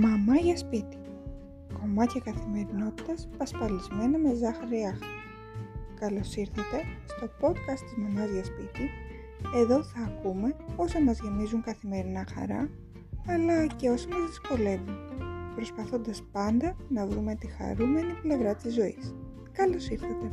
Μαμά για σπίτι. Κομμάτια καθημερινότητας πασπαλισμένα με ζάχαρη άχα. Καλώς ήρθατε στο podcast της Μαμάς για σπίτι. Εδώ θα ακούμε όσα μας γεμίζουν καθημερινά χαρά, αλλά και όσα μας δυσκολεύουν, προσπαθώντας πάντα να βρούμε τη χαρούμενη πλευρά της ζωής. Καλώς ήρθατε!